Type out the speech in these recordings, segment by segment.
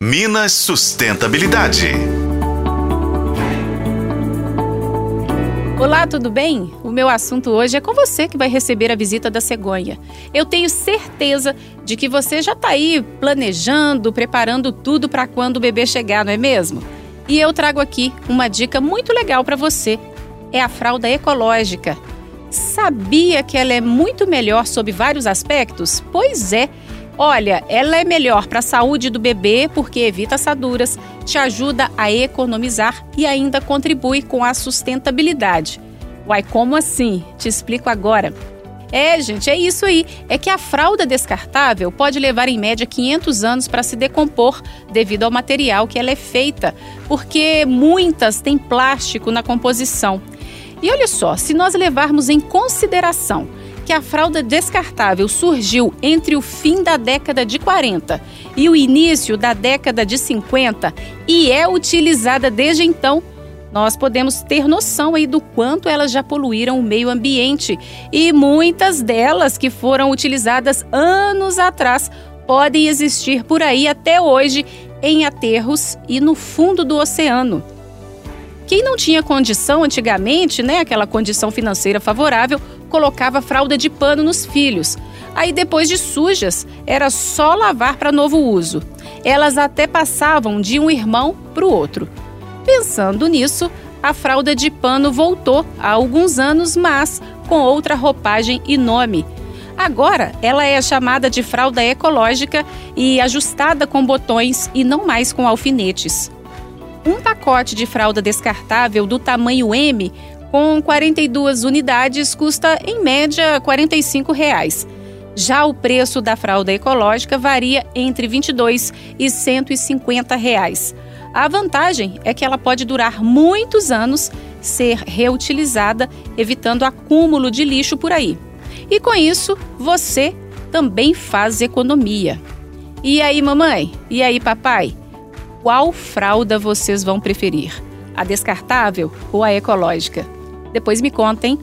Minas Sustentabilidade. Olá, tudo bem? O meu assunto hoje é com você que vai receber a visita da cegonha. Eu tenho certeza de que você já está aí planejando, preparando tudo para quando o bebê chegar, não é mesmo? E eu trago aqui uma dica muito legal para você. É a fralda ecológica. Sabia que ela é muito melhor sob vários aspectos? Pois é. Olha, ela é melhor para a saúde do bebê porque evita assaduras, te ajuda a economizar e ainda contribui com a sustentabilidade. Uai, como assim? Te explico agora. É, gente, é isso aí. É que a fralda descartável pode levar em média 500 anos para se decompor devido ao material que ela é feita, porque muitas têm plástico na composição. E olha só, se nós levarmos em consideração que a fralda descartável surgiu entre o fim da década de 40 e o início da década de 50 e é utilizada desde então, nós podemos ter noção aí do quanto elas já poluíram o meio ambiente e muitas delas que foram utilizadas anos atrás podem existir por aí até hoje em aterros e no fundo do oceano. Quem não tinha condição antigamente, né, aquela condição financeira favorável, colocava fralda de pano nos filhos. Aí depois de sujas, era só lavar para novo uso. Elas até passavam de um irmão para o outro. Pensando nisso, a fralda de pano voltou há alguns anos, mas com outra roupagem e nome. Agora, ela é chamada de fralda ecológica e ajustada com botões e não mais com alfinetes. Um pacote de fralda descartável do tamanho M, com 42 unidades, custa em média 45 reais. Já o preço da fralda ecológica varia entre R$ 22 e 150 reais. A vantagem é que ela pode durar muitos anos, ser reutilizada, evitando acúmulo de lixo por aí. E com isso, você também faz economia. E aí, mamãe? E aí, papai? Qual fralda vocês vão preferir, a descartável ou a ecológica? Depois me contem.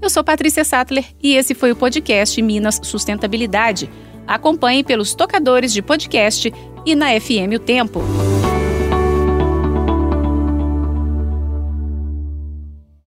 Eu sou Patrícia Sattler e esse foi o podcast Minas Sustentabilidade. Acompanhe pelos tocadores de podcast e na FM O Tempo.